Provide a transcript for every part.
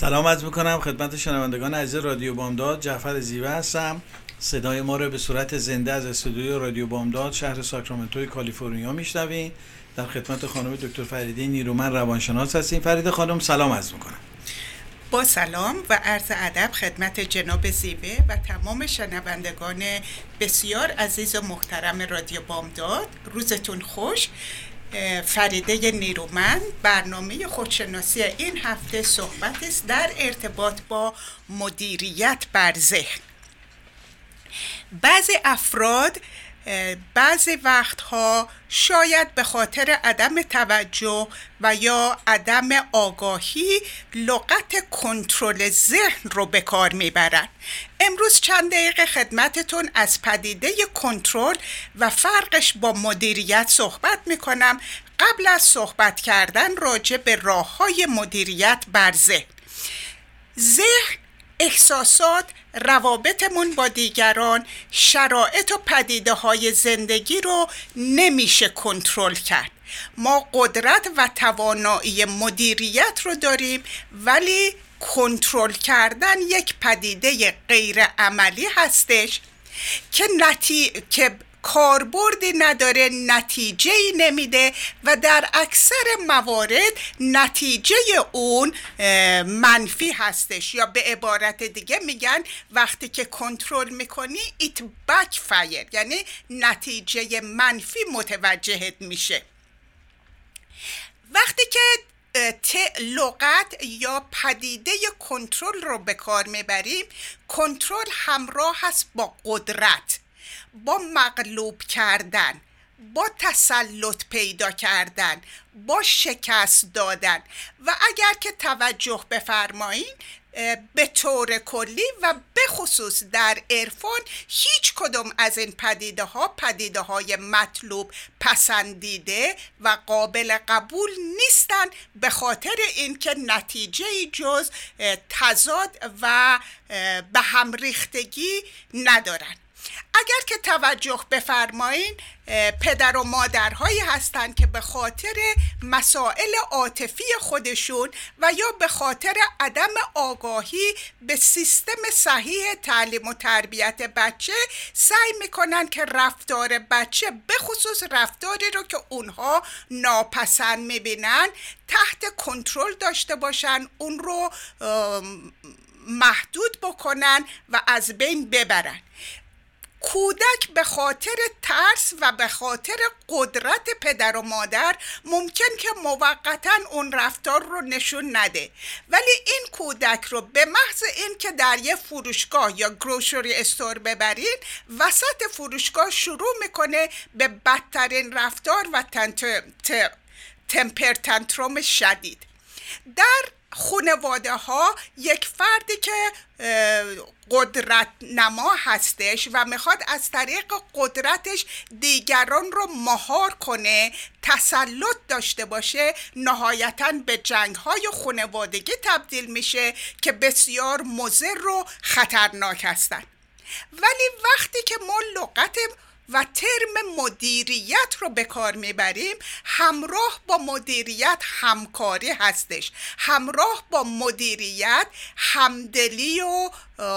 سلام عرض می‌کنم خدمت شنوندگان عزیز رادیو بامداد. جعفر زیوه هستم. صدای ما رو به صورت زنده از استودیوی رادیو بامداد شهر ساکرامنتوی کالیفرنیا میشنویم در خدمت خانم دکتر فریده نیرومن روانشناس هستیم. فرید خانم سلام عرض می‌کنم. با سلام و عرض ادب خدمت جناب زیوه و تمام شنوندگان بسیار عزیز و محترم رادیو بامداد. روزتون خوش. فریده نیرومند برنامه خودشناسی این هفته صحبت است در ارتباط با مدیریت بر ذهن. بعضی افراد بعضی وقتها شاید به خاطر عدم توجه و یا عدم آگاهی لغت کنترل ذهن رو به کار می‌برن. امروز چند دقیقه خدمتتون از پدیده کنترل و فرقش با مدیریت صحبت می‌کنم. قبل از صحبت کردن راجع به راه های مدیریت بر ذهن. ذهن احساسات روابطمون با دیگران شرایط و پدیده های زندگی رو نمیشه کنترل کرد. ما قدرت و توانایی مدیریت رو داریم ولی کنترل کردن یک پدیده غیر عملی هستش که, نتی... که کاربردی نداره نتیجه ای نمیده و در اکثر موارد نتیجه اون منفی هستش یا به عبارت دیگه میگن وقتی که کنترل می‌کنی ایت بک فایر یعنی نتیجه منفی متوجهت میشه. وقتی که لغت یا پدیده کنترل رو به کار می‌بریم کنترل همراه هست با قدرت. با مغلوب کردن با تسلط پیدا کردن با شکست دادن. و اگر که توجه بفرمایید به طور کلی و به خصوص در عرفان هیچ کدوم از این پدیده ها پدیده های مطلوب پسندیده و قابل قبول نیستن به خاطر اینکه نتیجه جز تضاد و به هم ریختگی ندارن. اگر که توجه بفرمایین پدر و مادرهایی هستند که به خاطر مسائل عاطفی خودشون و یا به خاطر عدم آگاهی به سیستم صحیح تعلیم و تربیت بچه سعی می‌کنن که رفتار بچه به خصوص رفتاری رو که اونها ناپسند می‌بینن تحت کنترل داشته باشن اون رو محدود بکنن و از بین ببرن. کودک به خاطر ترس و به خاطر قدرت پدر و مادر ممکن که موقتا اون رفتار رو نشون نده. ولی این کودک رو به محض این که در یه فروشگاه یا گروشری استور ببرین وسط فروشگاه شروع می‌کنه به بدترین رفتار و تمپر تنتروم شدید. در خانواده ها یک فردی که قدرت نما هستش و می‌خواد از طریق قدرتش دیگران رو مهار کنه تسلط داشته باشه نهایتا به جنگ های خانوادگی تبدیل میشه که بسیار مضر و خطرناک هستند ولی وقتی که ما لغت و ترم مدیریت رو به کار می‌بریم همراه با مدیریت همکاری هستش. همراه با مدیریت همدلی و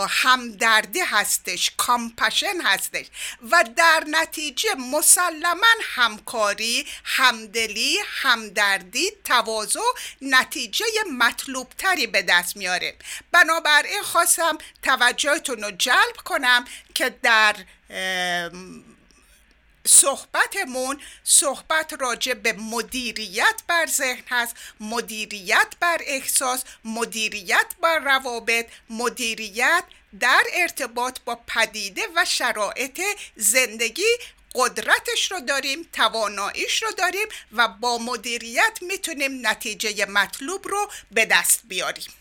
همدردی هستش کامپشن هستش. و در نتیجه مسلما همکاری همدلی همدردی تواضع نتیجه مطلوب تری به دست میاره. بنابراین خواستم توجهتون رو جلب کنم که در صحبتمون صحبت راجع به مدیریت بر ذهن هست مدیریت بر احساس مدیریت بر روابط مدیریت در ارتباط با پدیده و شرایط زندگی. قدرتش رو داریم تواناییش رو داریم و با مدیریت می‌تونیم نتیجه مطلوب رو به دست بیاریم.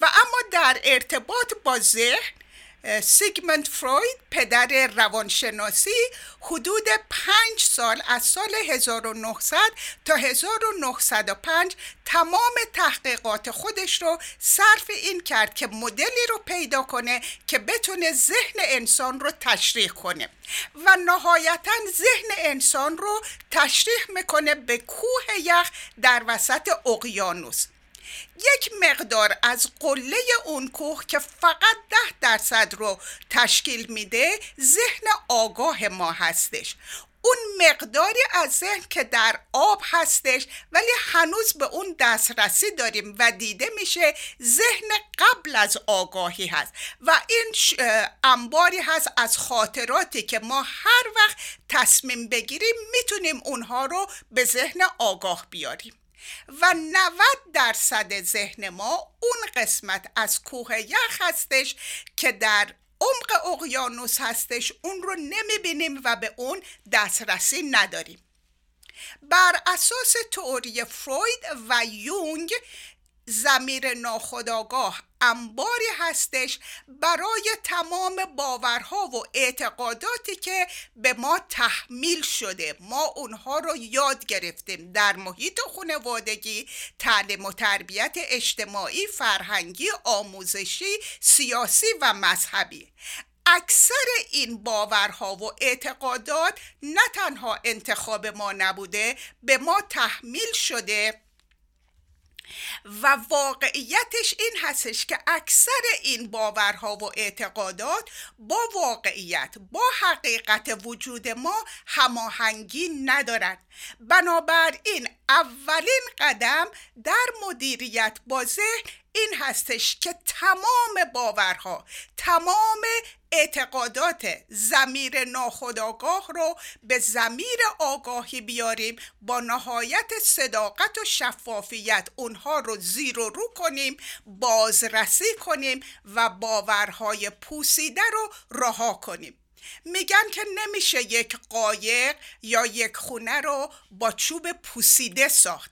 و اما در ارتباط با ذهن سیگموند فروید پدر روانشناسی حدود پنج سال از سال 1900 تا 1905 تمام تحقیقات خودش رو صرف این کرد که مدلی رو پیدا کنه که بتونه ذهن انسان رو تشریح کنه. و نهایتا ذهن انسان رو تشریح می‌کنه به کوه یخ در وسط اقیانوس. یک مقدار از قله اون کوه که فقط ده درصد رو تشکیل میده ذهن آگاه ما هستش. اون مقداری از ذهن که در آب هستش ولی هنوز به اون دسترسی داریم و دیده میشه ذهن قبل از آگاهی هست. و این انباری هست از خاطراتی که ما هر وقت تصمیم بگیریم می‌تونیم اونها رو به ذهن آگاه بیاریم. و 90 درصد ذهن ما اون قسمت از کوه یخ هستش که در عمق اقیانوس هستش. اون رو نمی‌بینیم و به اون دسترسی نداریم. بر اساس تئوری فروید و یونگ زمیر ناخداگاه انباری هستش برای تمام باورها و اعتقاداتی که به ما تحمیل شده. ما اونها رو یاد گرفتیم در محیط خانوادگی تعلیم و تربیت اجتماعی فرهنگی آموزشی سیاسی و مذهبی. اکثر این باورها و اعتقادات نه تنها انتخاب ما نبوده به ما تحمیل شده و واقعیتش این هستش که اکثر این باورها و اعتقادات با واقعیت با حقیقت وجود ما هماهنگی ندارند بنابراین اولین قدم در مدیریت با ذهن این هستش که تمام باورها تمام اعتقادات زمیر ناخداگاه رو به زمیر آگاهی بیاریم با نهایت صداقت و شفافیت اونها رو زیر و رو کنیم بازرسی کنیم و باورهای پوسیده رو رها کنیم. میگن که نمیشه یک قایق یا یک خونه رو با چوب پوسیده ساخت.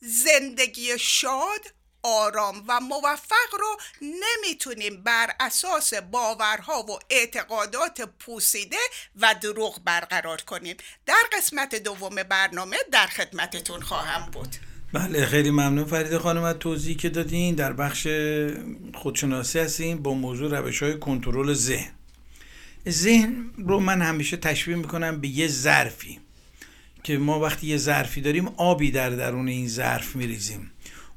زندگی شاد آرام و موفق رو نمی‌تونیم بر اساس باورها و اعتقادات پوسیده و دروغ برقرار کنیم. در قسمت دوم برنامه در خدمتتون خواهم بود. بله خیلی ممنون فرید خانم از توضیحی که دادین. در بخش خودشناسی هستیم با موضوع روش های کنترل ذهن. ذهن رو من همیشه تشبیه می‌کنم به یه ظرفی که ما وقتی یه ظرفی داریم آبی در درون این ظرف میریزیم.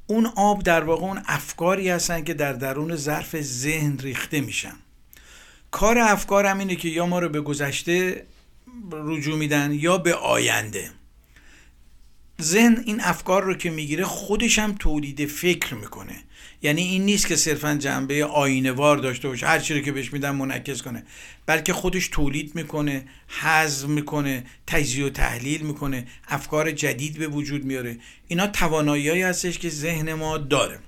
اون آب در واقع اون افکاری هستن که در درون ظرف ذهن ریخته میشن. کار افکار هم اینه که یا ما رو به گذشته رجوع میدن یا به آینده. ذهن این افکار رو که می‌گیره خودش هم تولید فکر می‌کنه. یعنی این نیست که صرفا جنبه آینوار داشته باشه هر چی رو که بهش میدن منعکس کنه. بلکه خودش تولید می‌کنه حذف می‌کنه تجزیه و تحلیل می‌کنه افکار جدید به وجود میاره. اینا توانایی هستش که ذهن ما داره.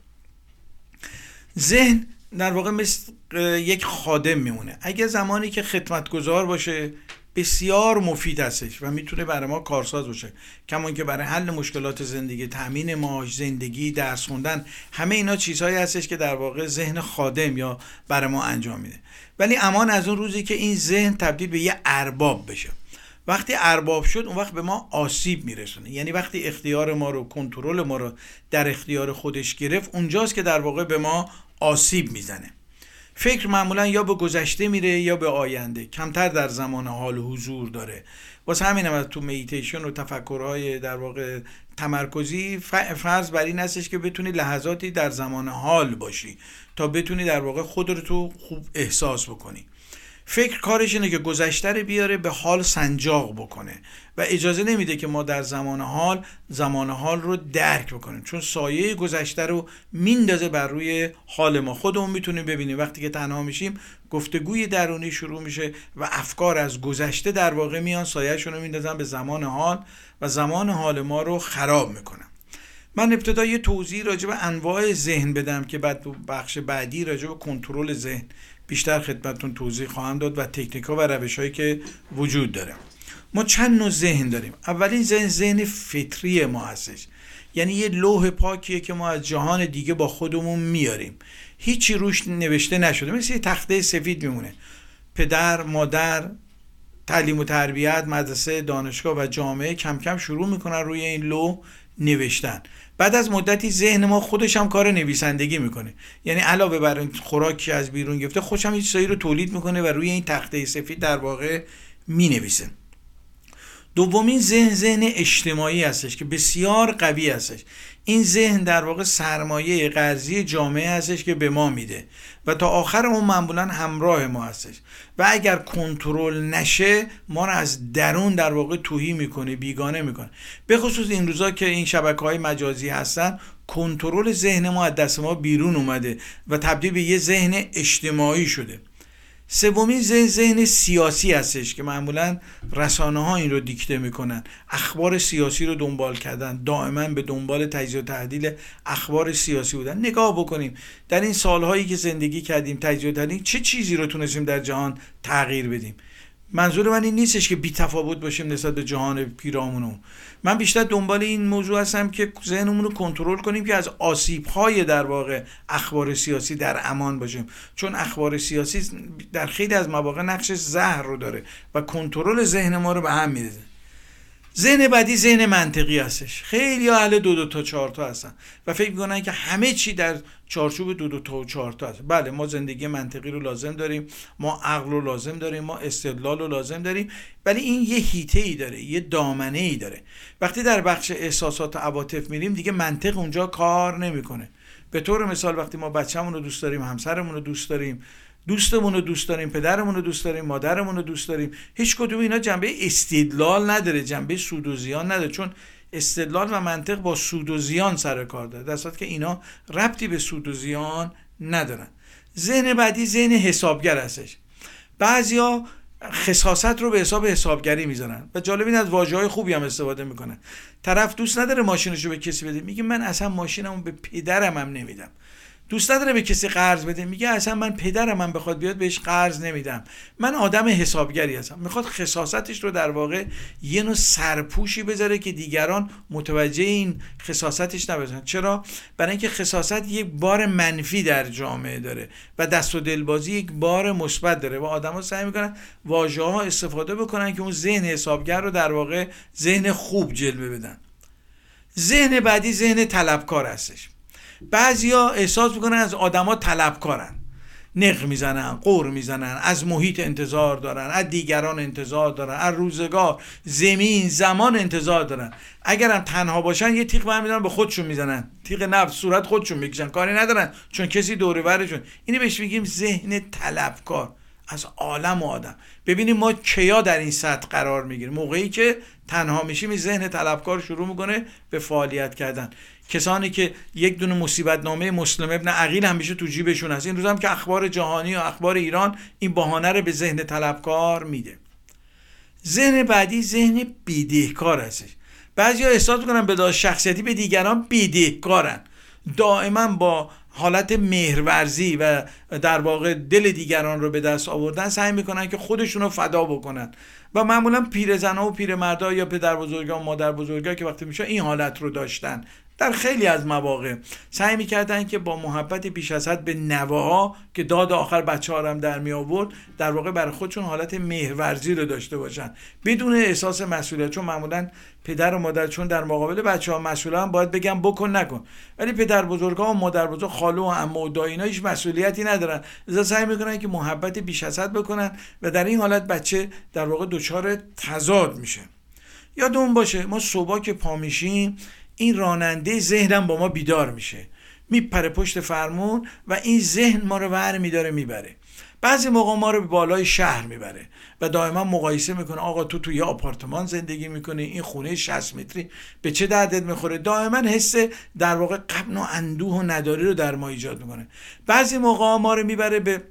ذهن در واقع مثل یک خادم میمونه. اگه زمانی که خدمتگزار باشه بسیار مفید هستش و می‌تونه برای ما کارساز باشه. کمان که برای حل مشکلات زندگی تامین ماش زندگی درس خوندن همه اینا چیزهایی هستش که در واقع ذهن خادم یا برای ما انجام میده. ولی امان از اون روزی که این ذهن تبدیل به یه ارباب بشه. وقتی ارباب شد اون وقت به ما آسیب میرسونه. یعنی وقتی اختیار ما رو کنترل ما رو در اختیار خودش گرفت اونجاست که در واقع به ما آسیب می‌زنه. فکر معمولا یا به گذشته میره یا به آینده. کمتر در زمان حال حضور داره. واسه همین هم تو میتیشن و تفکرهای در واقع تمرکزی فرض بر این هستش که بتونی لحظاتی در زمان حال باشی تا بتونی در واقع خود رو تو خوب احساس بکنی. فکر کارش اینه که گذشته رو بیاره به حال سنجاق بکنه و اجازه نمیده که ما در زمان حال زمان حال رو درک بکنیم. چون سایه گذشته رو میندازه بر روی حال ما. خودمون می‌تونیم ببینیم. وقتی که تنها میشیم گفتگوی درونی شروع میشه و افکار از گذشته در واقع میان سایهشون رو میندازن به زمان حال و زمان حال ما رو خراب می‌کنن. من ابتدا یه توضیح راجع به انواع ذهن بدم که بعد بخش بعدی راجع به کنترل ذهن بیشتر خدمتتون توضیح خواهم داد و تکنیک ها و روش هایی که وجود داره. ما چند نوع ذهن داریم. اولین ذهن ذهن فطری ما هستش. یعنی یه لوح پاکیه که ما از جهان دیگه با خودمون میاریم. هیچی روش نوشته نشده. مثل یه تخته سفید میمونه. پدر مادر تعلیم و تربیت مدرسه دانشگاه و جامعه کم کم شروع می‌کنن روی این لوح نوشتن. بعد از مدتی ذهن ما خودش هم کار نویسندگی می‌کنه. یعنی علاوه بر این خوراکی از بیرون گرفته خودش هم هیچ چیزایی رو تولید می‌کنه و روی این تخته سفید در واقع می‌نویسه. دومین ذهن ذهن اجتماعی هستش که بسیار قوی هستش. این ذهن در واقع سرمایه قرضی جامعه هستش که به ما میده و تا آخر اون معمولا همراه ما هستش. و اگر کنترل نشه ما رو از درون در واقع توهی می‌کنه بیگانه می‌کنه. به خصوص این روزا که این شبکه های مجازی هستن کنترل ذهن ما از دست ما بیرون اومده و تبدیل به یه ذهن اجتماعی شده. سومین ذهن ذهن سیاسی هستش که معمولا رسانه ها این رو دیکته می‌کنن. اخبار سیاسی رو دنبال کردن. دائما به دنبال تجزیه و تحلیل اخبار سیاسی بودن. نگاه بکنیم. در این سالهایی که زندگی کردیم تجزیه و تحلیل چه چیزی رو تونستیم در جهان تغییر بدیم؟ منظور من این نیستش که بی تفاوت باشیم نسبت به جهان پیرامونمون من بیشتر دنبال این موضوع هستم که ذهنمون رو کنترل کنیم که از آسیب های در واقع اخبار سیاسی در امان باشیم. چون اخبار سیاسی در خیلی از مواقع نقش زهر رو داره و کنترل ذهن ما رو به هم میده ذهن بعدی ذهن منطقی هستش. خیلی اهل دو دو تا چهار تا هستن و فکر می‌کنن که همه چی در چارچوب دو دو تا و چهار تا هست. بله ما زندگی منطقی رو لازم داریم ما عقل رو لازم داریم ما استدلال رو لازم داریم ولی این یه هیته ای داره یه دامنه ای داره. وقتی در بخش احساسات و عواطف میریم دیگه منطق اونجا کار نمی‌کنه. به طور مثال وقتی ما بچه‌مون رو دوست داریم همسرمون رو دوست داریم دوستمون رو دوست داریم پدرمون رو دوست داریم مادرمون رو دوست داریم. هیچ کدوم اینا جنبه استدلال نداره جنبه سود و زیان نداره. چون استدلال و منطق با سود و زیان سر کار داره. در که اینا ربطی به سود و زیان ندارن. ذهن بعدی ذهن حسابگر هستش. بعضیا خصاصت رو به حساب حسابگری می‌زنن و جالب این از واژه های خوبی هم استفاده می‌کنن. طرف دوست نداره ماشینش رو به کسی بده. میگه من اصلا ماشینمو به پدرم هم نمیدم. دوست نداره به کسی قرض بده. میگه اصلا من پدرم من بخواد بیاد بهش قرض نمیدم. من آدم حسابگری هستم. می‌خواد خصاصتش رو در واقع یه نوع سرپوشی بذاره که دیگران متوجه این خصاصتش نباشن. چرا؟ برای اینکه خصاصت یک بار منفی در جامعه داره و دست و دلبازی یک بار مثبت داره و آدما سعی می‌کنن واژه ها استفاده بکنن که اون ذهن حسابگر رو در واقع ذهن خوب جلوه بدن. ذهن بعدی ذهن طلبکار هستش. بعضیا احساس می‌کنن از آدما طلبکارن. نق می‌زنن قور می‌زنن از محیط انتظار دارن از دیگران انتظار دارن از روزگار زمین زمان انتظار دارن. اگرم تنها باشن یه تیغ برمیدارن به خودشون می‌زنن. تیغ نفس صورت خودشون می‌کشن. کاری ندارن چون کسی دوره برشون اینو بهش میگیم ذهن طلبکار. از عالم و آدم. ببینیم ما کیا در این سطح قرار می‌گیریم. موقعی که تنها میشیم ذهن طلبکار شروع می‌کنه به فعالیت کردن. کسانی که یک دونه مصیبت نامه مسلم ابن عقیل همیشه تو جیبشون هست. این روز هم که اخبار جهانی و اخبار ایران این بهانه رو به ذهن طلبکار میده. ذهن بعدی ذهن بیدهکار هستش. بعضیا احساس می‌کنن به شخصیتی به دیگران بیدهکارن. دائما با حالت مهرورزی و در واقع دل دیگران رو به دست آوردن سعی می‌کنن که خودشون رو فدا بکنن. و معمولا پیرزنها و پیرمردها یا پدر بزرگا و مادر بزرگا که وقتی میشه این حالت رو داشتن. در خیلی از مواقع سعی می‌کردن که با محبت بیش از حد به نواها که داد آخر بچه هم در می آورد در واقع برای خودشون حالت مهرورزی رو داشته باشن. بدون احساس مسئولیت چون معمولا پدر و مادر چون در مقابل بچه ها مسئول هم باید بگم بکن نکن. ولی پدر بزرگ ها و مادر بزرگ خالو و عمو و داینا هیچ مسئولیتی ندارن. لذا سعی می‌کنن که محبت بیش از حد بکنن و در این حالت بچه در واقع دچار تضاد میشه. یادمون باشه ما صبح که پا میشیم این راننده ذهنم با ما بیدار میشه. میپره پشت فرمون و این ذهن ما رو ور میداره می‌بره. بعضی موقع ما رو به بالای شهر می‌بره و دائما مقایسه می‌کنه. آقا تو تو یه آپارتمان زندگی می‌کنی این خونه 60 متری به چه دردت می‌خوره؟ دائما حس در واقع قبن و اندوه و نداری رو در ما ایجاد می‌کنه. بعضی موقع ما رو می‌بره به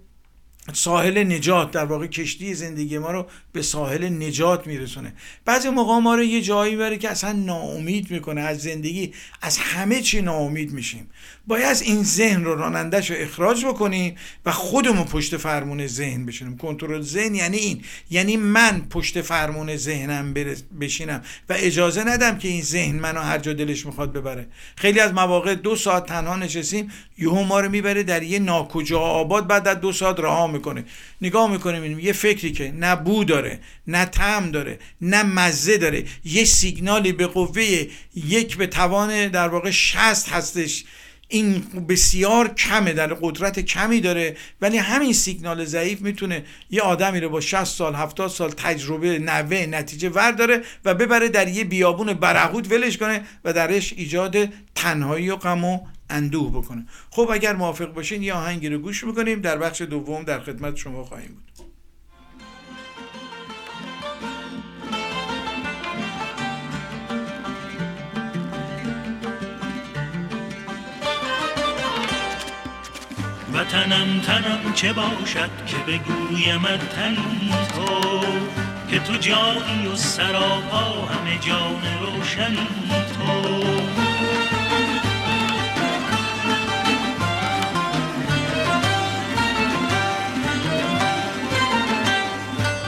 ساحل نجات در واقع کشتی زندگی ما رو به ساحل نجات میرسونه. بعضی موقع ما رو یه جایی بره که اصلا ناامید می‌کنه از زندگی از همه چی ناامید میشیم. باید این ذهن رو رانندش رو اخراج بکنیم و خودمون پشت فرمون ذهن بشینیم. کنترل ذهن یعنی این. یعنی من پشت فرمون ذهنم بشینم و اجازه ندم که این ذهن منو هر جا دلش می‌خواد ببره. خیلی از مواقع دو ساعت تنها نشستیم یهو ما رو می‌بره در یه ناکجا آباد بعد از دو ساعت رها می‌کنه نگاه می‌کنیم یه فکری که نه بو داره نه طعم داره نه مزه داره یه سیگنالی به قوه یک به توان در واقع شست هستش. این بسیار کمه در قدرت کمی داره ولی همین سیگنال ضعیف می‌تونه یه آدمی رو با 60 سال 70 سال تجربه نوه نتیجه ور داره و ببره در یه بیابون برهود ولش کنه و درش ایجاد تنهایی و غم و اندوه بکنه. خب اگر موافق باشین یه آهنگی رو گوش می‌کنیم. در بخش دوم در خدمت شما خواهیم بود. وطنم تنم چه باشد که بگویم تنی تو که تو جایی و سراپا همه جان روشنی تو.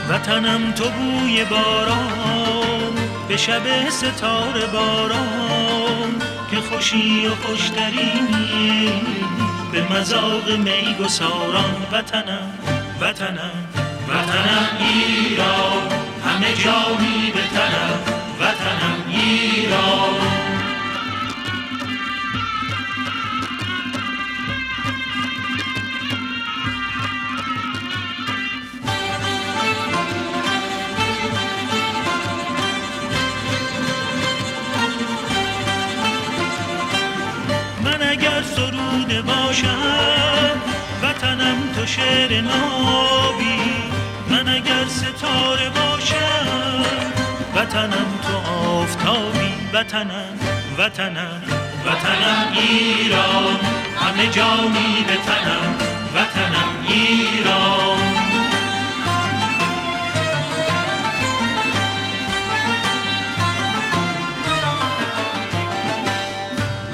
وطنم تو بوی باران به شب ستاره باران که خوشی و خوشترینی به مذاق می گساران وطنم وطنم وطنم ایران همه جانی به وطنم ایران. شعر نابی من اگر ستاره باشم وطنم تو آفتابی وطنم وطنم وطنم ایران همه جانی به تنم وطنم ایران.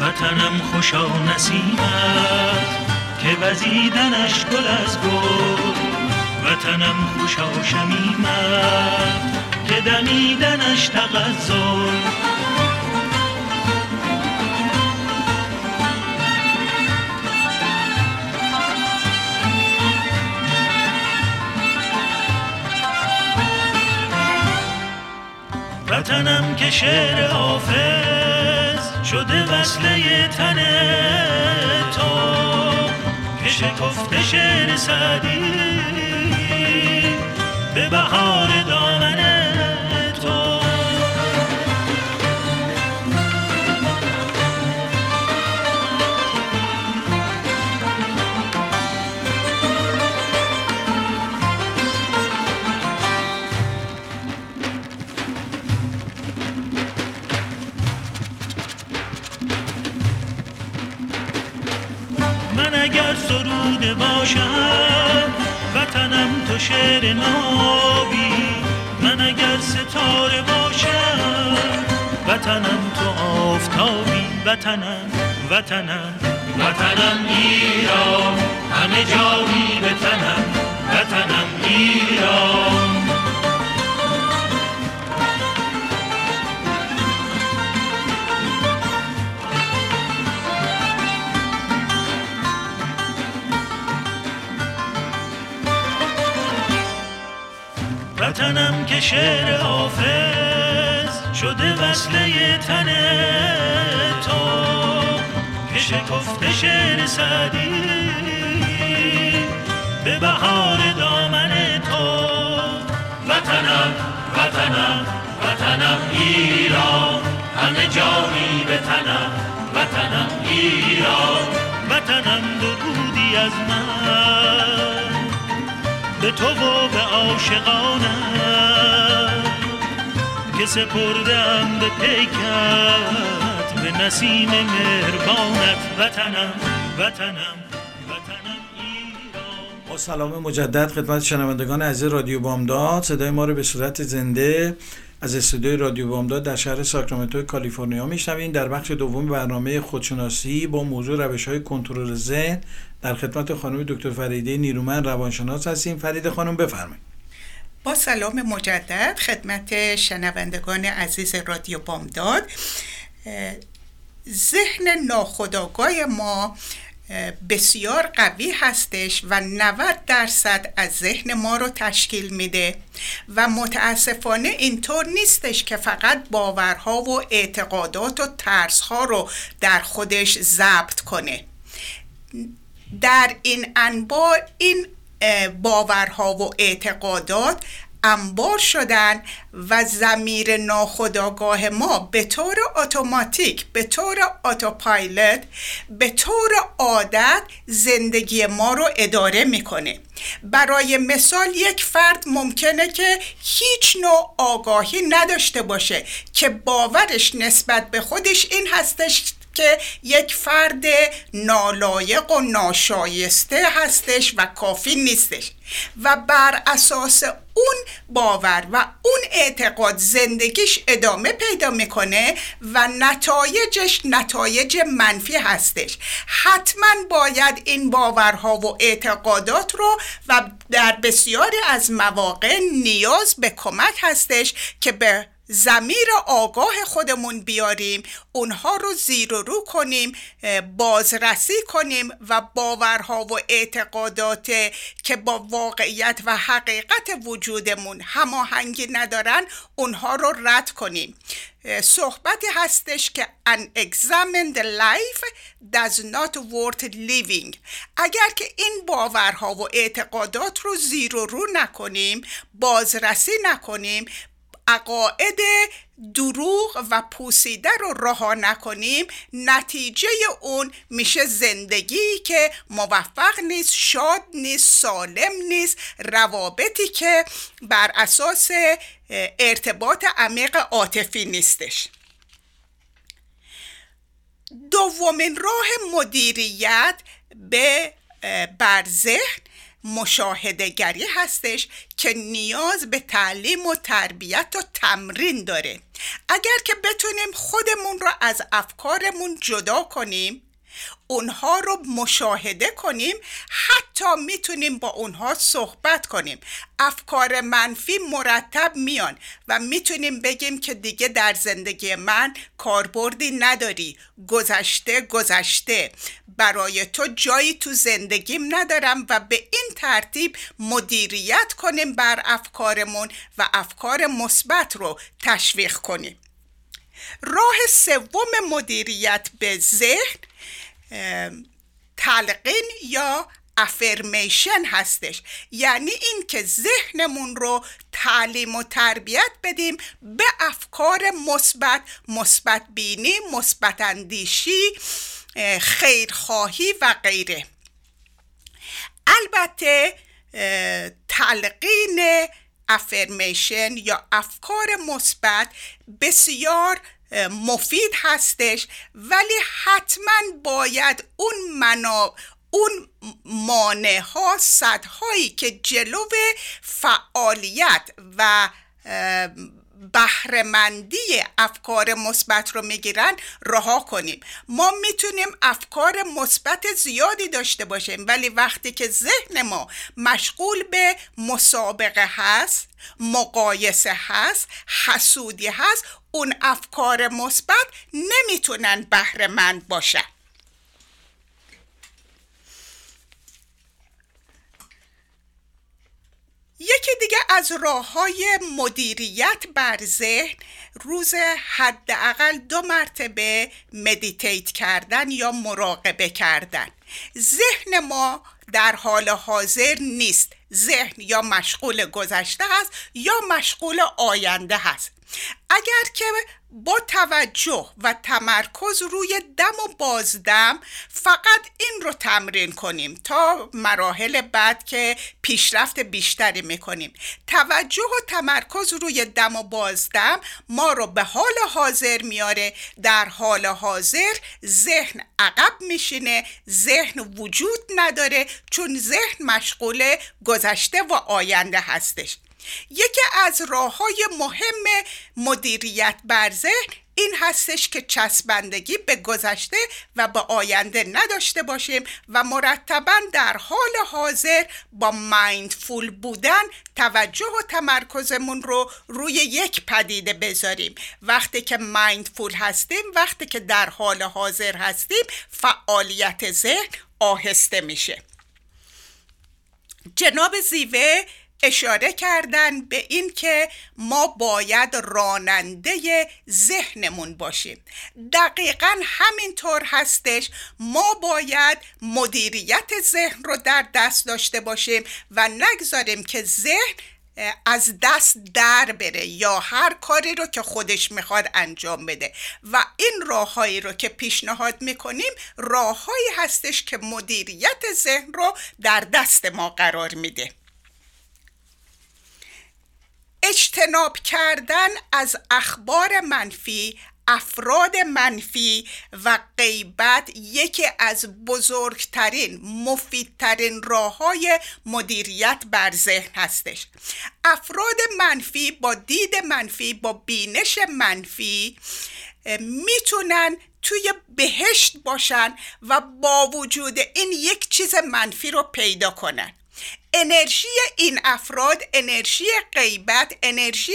وطنم خوشا نسیمت که وزیدنش گل از گل. وطنم خوشا شمیمت که دمیدنش تغزل وطنم که شعر حافظ شده وصله تن شکفته شعر سعدی به بهار دامنه باشم وطنم تو شعر نابی. من اگر ستاره باشم وطنم تو آفتابی. وطنم وطنم وطنم ایران. همه جایی به تنم وطنم ایران. وطنم که شعر حافظ شده وصله تن تو که شکفته شعر سعدی به بهار دامن تو. وطنم وطنم وطنم ایران همه جانی به تنم وطنم ایران. وطنم درودی از من. به تو و به عاشقانم که سپردم به پیکت به نسیم مهربانت وطنم وطنم سلام مجدد خدمت شنوندگان عزیز رادیو بامداد. صدای ما رو به صورت زنده از استودیوی رادیو بامداد در شهر ساکرامنتو کالیفرنیا میشنوین. در بخش دوم برنامه خودشناسی با موضوع روش های کنترل ذهن در خدمت خانم دکتر فریده نیرومن روانشناس هستیم. فرید خانم بفرمایید. با سلام مجدد خدمت شنوندگان عزیز رادیو بامداد. ذهن ناخودآگاه ما بسیار قوی هستش و 90 درصد از ذهن ما رو تشکیل میده و متاسفانه اینطور نیستش که فقط باورها و اعتقادات و ترسها رو در خودش ضبط کنه. در این انبار این باورها و اعتقادات انبار شدن و زمیر ناخداگاه ما به طور اتوماتیک به طور اتوپایلوت به طور عادت زندگی ما رو اداره می‌کنه. برای مثال یک فرد ممکنه که هیچ نوع آگاهی نداشته باشه که باورش نسبت به خودش این هستش که یک فرد نالایق و ناشایسته هستش و کافی نیستش و بر اساس اون باور و اون اعتقاد زندگیش ادامه پیدا می‌کنه و نتایجش نتایج منفی هستش. حتما باید این باورها و اعتقادات رو و در بسیاری از مواقع نیاز به کمک هستش که به زمیر آگاه خودمون بیاریم اونها رو زیر و رو کنیم بازرسی کنیم و باورها و اعتقادات که با واقعیت و حقیقت وجودمون هماهنگی ندارن اونها رو رد کنیم. صحبتی هستش که an examined life does not worth living. اگر که این باورها و اعتقادات رو زیر و رو نکنیم بازرسی نکنیم عقاعد دروغ و پوسیده رو رها نکنیم. نتیجه اون میشه زندگی که موفق نیست شاد نیست سالم نیست روابطی که بر اساس ارتباط عمیق عاطفی نیستش. دومین راه مدیریت به بر ذهن مشاهدگری هستش که نیاز به تعلیم و تربیت و تمرین داره. اگر که بتونیم خودمون رو از افکارمون جدا کنیم اونها رو مشاهده کنیم حتی می‌تونیم با اونها صحبت کنیم. افکار منفی مرتب میان و می‌تونیم بگیم که دیگه در زندگی من کاربردی نداری. گذشته گذشته. برای تو جایی تو زندگیم ندارم و به این ترتیب مدیریت کنیم بر افکارمون و افکار مثبت رو تشویق کنیم. راه سوم مدیریت به ذهن تلقین یا افرمیشن هستش. یعنی این که ذهنمون رو تعلیم و تربیت بدیم به افکار مثبت مثبت بینی مثبت اندیشی خیرخواهی و غیره. البته تلقین افرمیشن یا افکار مثبت بسیار مفید هستش ولی حتما باید اون منا اون مانع ها صدهایی که جلو فعالیت و بهرهمندی افکار مثبت رو می‌گیرن رها کنیم. ما می‌تونیم افکار مثبت زیادی داشته باشیم ولی وقتی که ذهن ما مشغول به مسابقه هست مقایسه هست حسودی هست اون افکار مثبت نمی‌تونن بهرهمند باشن. یکی دیگه از راه های مدیریت بر ذهن روز حداقل دو مرتبه مدیتیت کردن یا مراقبه کردن. ذهن ما در حال حاضر نیست. ذهن یا مشغول گذشته هست یا مشغول آینده هست. اگر که با توجه و تمرکز روی دم و بازدم فقط این رو تمرین کنیم تا مراحل بعد که پیشرفت بیشتری می‌کنیم. توجه و تمرکز روی دم و بازدم ما رو به حال حاضر میاره در حال حاضر ذهن عقب میشینه ذهن وجود نداره چون ذهن مشغول گذشته و آینده هستش. یکی از راه های مهم مدیریت بر ذهن این هستش که چسبندگی به گذشته و به آینده نداشته باشیم و مرتبا در حال حاضر با مایندفول بودن توجه و تمرکزمون رو روی یک پدیده بذاریم. وقتی که مایندفول هستیم وقتی که در حال حاضر هستیم فعالیت ذهن آهسته میشه. جناب زیوه اشاره کردن به این که ما باید راننده ذهنمون باشیم. دقیقا همینطور هستش. ما باید مدیریت ذهن رو در دست داشته باشیم و نگذاریم که ذهن از دست در بره یا هر کاری رو که خودش می‌خواد انجام بده. و این راههایی رو که پیشنهاد می‌کنیم راههایی هستش که مدیریت ذهن رو در دست ما قرار میده. اجتناب کردن از اخبار منفی افراد منفی و غیبت یکی از بزرگترین مفیدترین راه های مدیریت بر ذهن هستش. افراد منفی با دید منفی با بینش منفی می‌تونن توی بهشت باشن و با وجود این یک چیز منفی رو پیدا کنن. انرژی این افراد انرژی غیبت انرژی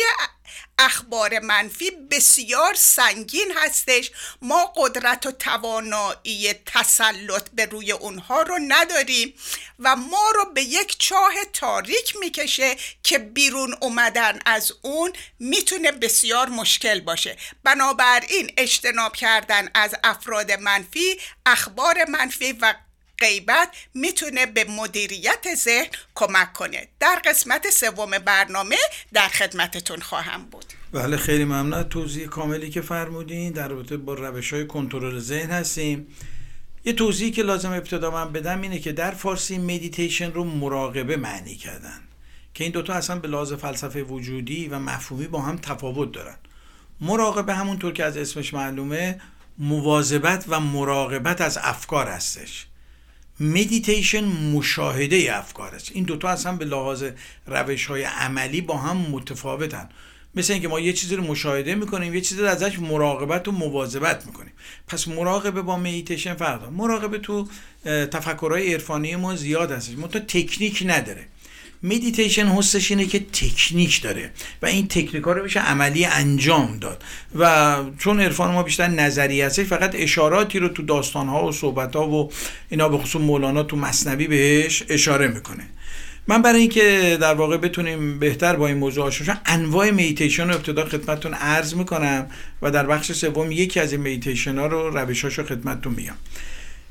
اخبار منفی بسیار سنگین هستش. ما قدرت و توانایی تسلط به روی اونها رو نداریم و ما رو به یک چاه تاریک می‌کشه که بیرون اومدن از اون می‌تونه بسیار مشکل باشه. بنابراین اجتناب کردن از افراد منفی اخبار منفی و غیبت می‌تونه به مدیریت ذهن کمک کنه. در قسمت سوم برنامه در خدمتتون خواهم بود. بله خیلی ممنون توضیح کاملی که فرمودین. در رابطه با روش های کنترل ذهن هستیم. یه توضیحی که لازم ابتدا من بدم اینه که در فارسی مدیتیشن رو مراقبه معنی کردن. که این دوتا اصلا به لحاظ فلسفه وجودی و مفهومی با هم تفاوت دارن. مراقبه همونطور که از اسمش معلومه مواظبت و مراقبت از افکار هستش. مدیتیشن مشاهده افکار است. این دوتا اصلا به لحاظ روش های عملی با هم متفاوتن. مثل اینکه ما یه چیزی رو مشاهده می‌کنیم یه چیزی رو ازش مراقبت و مواظبت می‌کنیم. پس مراقبه با مدیتیشن فرق داره مراقبه تو تفکرهای عرفانی ما زیاد هستش. منتها تکنیک نداره. مدیتیشن حسنش اینه که تکنیک داره و این تکنیک ها رو بشه عملی انجام داد. و چون عرفان ما بیشتر نظری هستش فقط اشاراتی رو تو داستان ها و صحبت ها و اینا به خصوص مولانا تو مثنوی بهش اشاره می‌کنه. من برای اینکه در واقع بتونیم بهتر با این موضوع آشنا انواع مدیتیشن رو ابتدا خدمتتون عرض می‌کنم و در بخش سوم یکی از این مدیتیشن ها رو روشاشو خدمتتون میگم.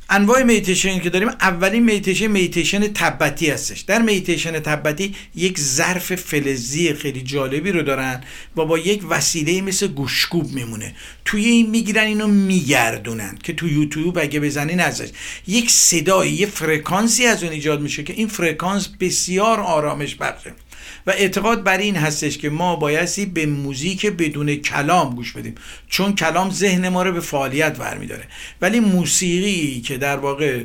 انواع مدیتیشن که داریم اولین مدیتیشن مدیتیشن تبتی هستش. در مدیتیشن تبتی یک ظرف فلزی خیلی جالبی رو دارن و با یک وسیله مثل گوشکوب میمونه. توی این می‌گیرن اینو میگردونن که تو یوتیوب اگه بزنین ازش. یک صدایی یه فرکانسی از اون ایجاد میشه که این فرکانس بسیار آرامش بخشه. و اعتقاد بر این هستش که ما بایستی به موزیک بدون کلام گوش بدیم. چون کلام ذهن ما رو به فعالیت برمیداره. ولی موسیقی که در واقع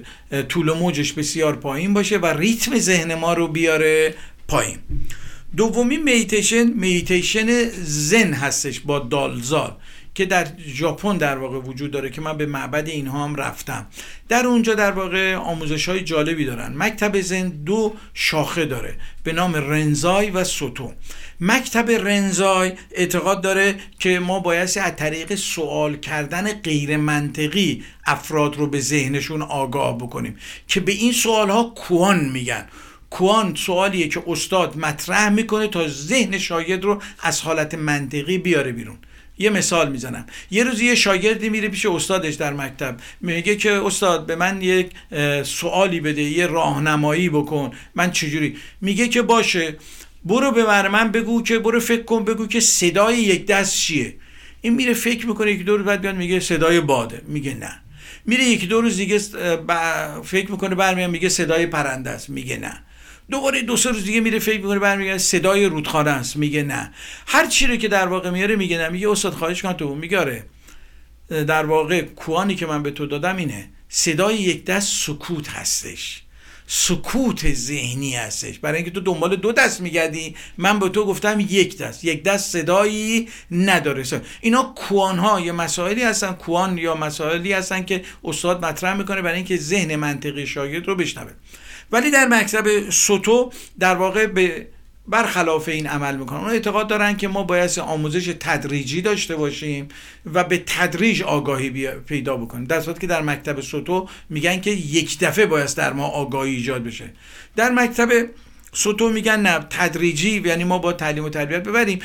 طول و موجش بسیار پایین باشه و ریتم ذهن ما رو بیاره پایین. دومی میتیشن میتیشن زن هستش با دالزار. که در ژاپن در واقع وجود داره که من به معبد اینها هم رفتم. در اونجا در واقع آموزش های جالبی دارن. مکتب زن دو شاخه داره. به نام رنزای و سوتو. مکتب رنزای اعتقاد داره که ما بایستی از طریق سوال کردن غیر منطقی افراد رو به ذهنشون آگاه بکنیم که به این سوال ها کوان میگن. کوان سوالیه که استاد مطرح می‌کنه تا ذهن شاگرد رو از حالت منطقی بیاره بیرون. یه مثال می‌زنم. یه روز یه شاگردی میره پیش استادش در مکتب. میگه که استاد به من یک سوالی بده یه راهنمایی بکن. من چجوری؟ میگه که باشه برو به من بگو که برو فکر کن بگو که صدای یک دست چیه. این میره فکر می‌کنه یک دور بعد بیاد میگه صدای باده. میگه نه. میره یکی دو روز دیگه فکر می‌کنه برمیاد میگه صدای پرنده است. میگه نه. دوباره دو سه روز دیگه میره فکر می‌کنه برمیگرده صدای رودخانه است. میگه نه. هر چی رو که در واقع میاره میگه نه. میگه استاد خواهش کن تو میگه آره در واقع کوانی که من به تو دادم اینه صدای یک دست سکوت هستش. سکوت ذهنی هستش. برای اینکه تو دنبال دو دست میگردی من به تو گفتم یک دست. یک دست صدایی نداره. اینا کوان ها یا مسائلی هستن کوان یا مسائلی هستن که استاد مطرح می‌کنه برای اینکه ذهن منطقی شاگرد رو بشنوه. ولی در مکتب سوتو در واقع به برخلاف این عمل می‌کنن. اون اعتقاد دارن که ما باید آموزش تدریجی داشته باشیم و به تدریج آگاهی پیدا بکنیم. در صورتی که در مکتب سوتو میگن که یک دفعه باید در ما آگاهی ایجاد بشه. در مکتب سوتو میگن نه تدریجی یعنی ما با تعلیم و تربیت ببریم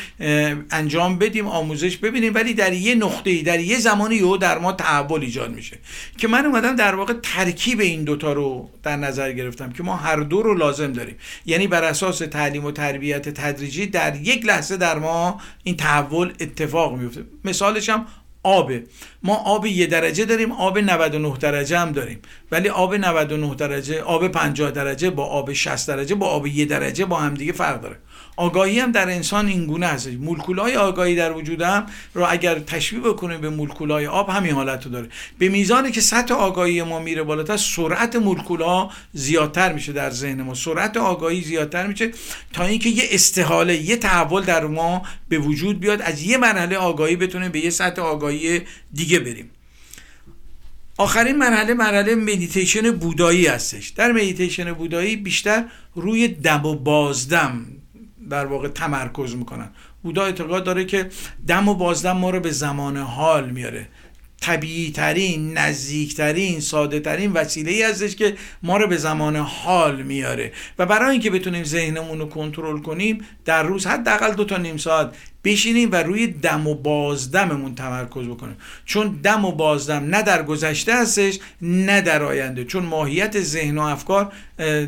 انجام بدیم آموزش ببینیم ولی در یه نقطه در یه زمانی یهو در ما تحول ایجاد میشه. که من اومدم در واقع ترکیب این دوتا رو در نظر گرفتم که ما هر دو رو لازم داریم. یعنی بر اساس تعلیم و تربیت تدریجی در یک لحظه در ما این تحول اتفاق میفته. مثالش هم آبه. ما آب یه درجه داریم آب 99 درجه هم داریم. ولی آب 99 درجه آب 50 درجه با آب 60 درجه با آب یه درجه با هم دیگه فرق داره. آگاهی هم در انسان این گونه هست مولکولای آگاهی در وجود هم رو اگر تشبیه بکنیم به مولکولای آب همین حالت رو داره. به میزانی که سطح آگاهی ما میره بالاتر سرعت مولکولا زیادتر میشه در ذهن ما. سرعت آگاهی زیادتر میشه تا اینکه یه استحاله یه تحول در ما به وجود بیاد از یه مرحله آگاهی بتونیم به یه سطح آگاهی دیگه بریم. آخرین مرحله مرحله مدیتیشن بودایی هستش. در مدیتیشن بودایی بیشتر روی دم و بازدم در واقع تمرکز می‌کنن. بودا اعتقاد داره که دم و بازدم ما رو به زمان حال میاره. طبیعی ترین نزدیک ترین ساده ترین وسیله ای هستش که ما رو به زمان حال میاره. و برای اینکه بتونیم ذهنمون رو کنترل کنیم در روز حداقل دو تا نیم ساعت بشینیم و روی دم و بازدممون تمرکز بکنیم. چون دم و بازدم نه در گذشته هستش نه در آینده. چون ماهیت ذهن و افکار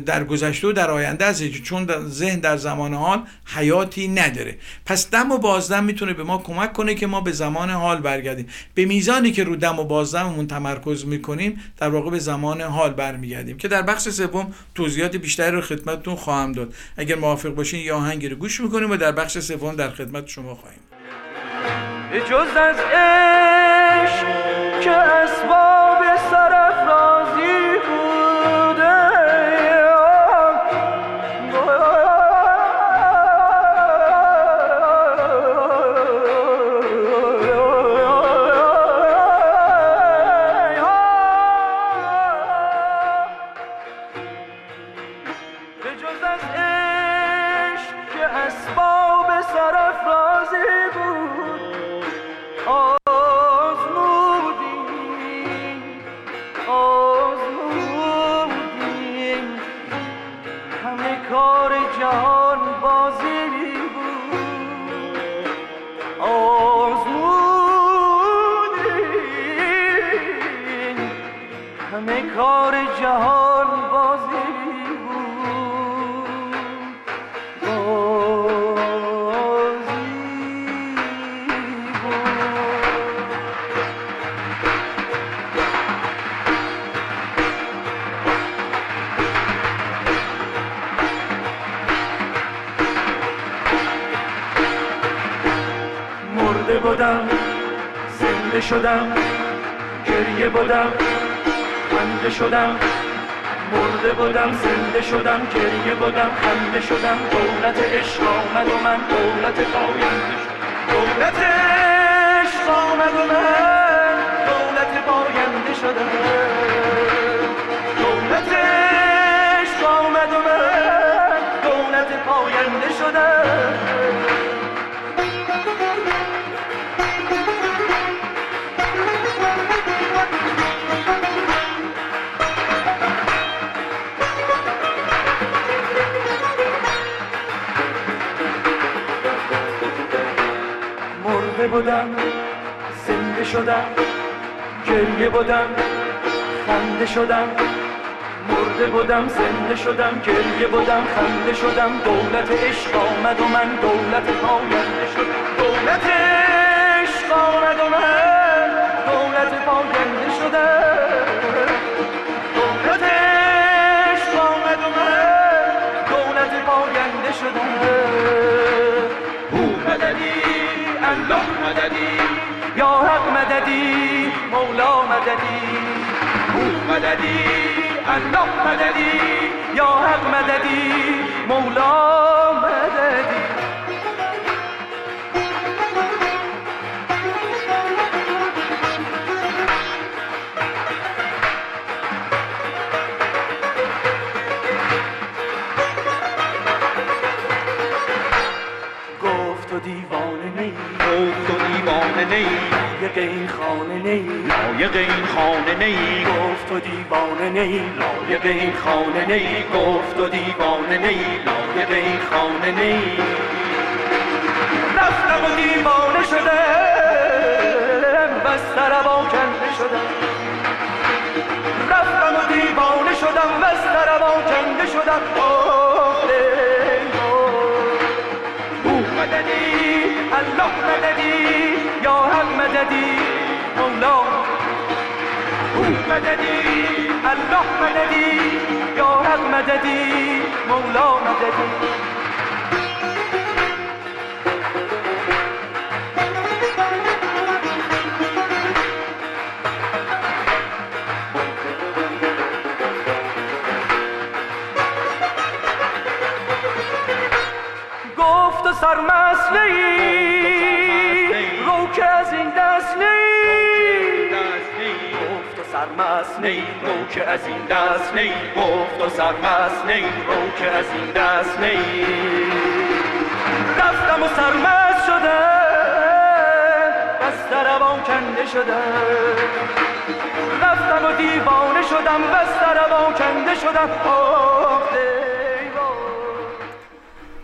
در گذشته و در آینده هستش. چون ذهن در زمان حال حیاتی نداره. پس دم و بازدم می‌تونه به ما کمک کنه که ما به زمان حال برگردیم. به میزانی که رو دم و بازدممون تمرکز می‌کنیم در واقع به زمان حال برمیگردیم. که در بخش سوم توضیحات بیشتری رو خدمتتون خواهم داد. اگر موافق باشین یا آهنگی رو گوش می‌کنیم و در بخش سوم در خدمت شما شما خواهیم. جز از عشق که اسباب سرفرازی بودم زنده شدم گریه بودم خنده شدم مرده بودم زنده شدم گریه بودم خنده شدم دولت عشق آمد و من دولت پاینده دولت عشق آمد و من دولت پاینده شدم. دولت عشق آمد و من دولت پاینده شدم. مرده بودم زنده شدم گریه بودم خنده شدم. مرده بودم زنده شدم گریه بودم خنده شدم. دولت عشق آمد و من دولت پاینده شدم. دولت عشق آمد و من دولت پاینده شدم دولت عشق آمد و من دولت پاینده شدم او مددی الله مددی یا حق مددی مولا مددی. او مددی الله مددی یا حق مددی مولا مددی. دیوانه نی لایق این خانه نی لایق این خانه نی گفت تو دیوانه نی. لایق این خانه نی گفت تو دیوانه نی. لایق این خانه نی. رفتم و دیوانه شدم بس طربا کنده شدم رفتم و دیوانه شدم. بس طربا کنده شدم. آه او مددی الله مددی یا حق مددی مولا مددی الله مددی یا حق مددی مولا مددی سرمست نی سرمست نی رو که از این دست نی. گفت و سرمست نی رو که از این دست نی. رفتم و سرمست شدم بس دربان کنده شدم رفتم و دیوانه شدم بس دربان کنده شدم. آه.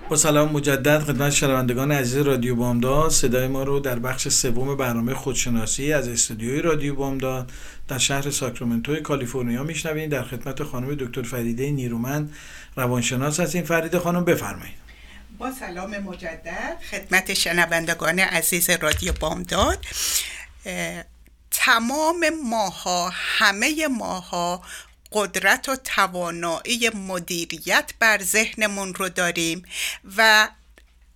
با سلام مجدد خدمت شنوندگان عزیز رادیو بامداد. صدای ما رو در بخش سوم برنامه خودشناسی از استودیوی رادیو بامداد در شهر ساکرامنتو کالیفرنیا میشنوید. در خدمت خانم دکتر فریده نیرومند روانشناس هستیم. فریده خانم بفرمایید. با سلام مجدد خدمت شنوندگان عزیز رادیو بامداد. تمام ماها همه ماها قدرت و توانایی مدیریت بر ذهنمون رو داریم و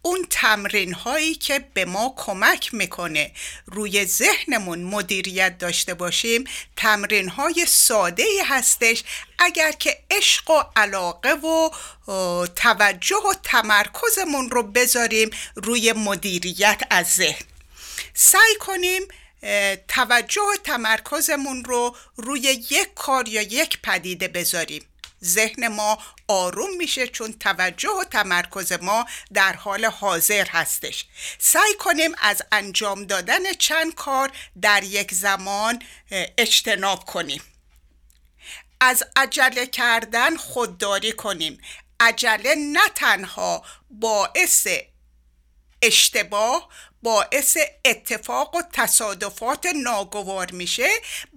اون تمرین هایی که به ما کمک می‌کنه روی ذهنمون مدیریت داشته باشیم تمرین های ساده ای هستش. اگر که عشق و علاقه و توجه و تمرکزمون رو بذاریم روی مدیریت از ذهن. سعی کنیم توجه و تمرکزمون رو روی یک کار یا یک پدیده بذاریم. ذهن ما آروم میشه چون توجه و تمرکز ما در حال حاضر هستش. سعی کنیم از انجام دادن چند کار در یک زمان اجتناب کنیم. از عجله کردن خودداری کنیم. عجله نه تنها باعث اشتباه باعث اتفاق و تصادفات ناگوار میشه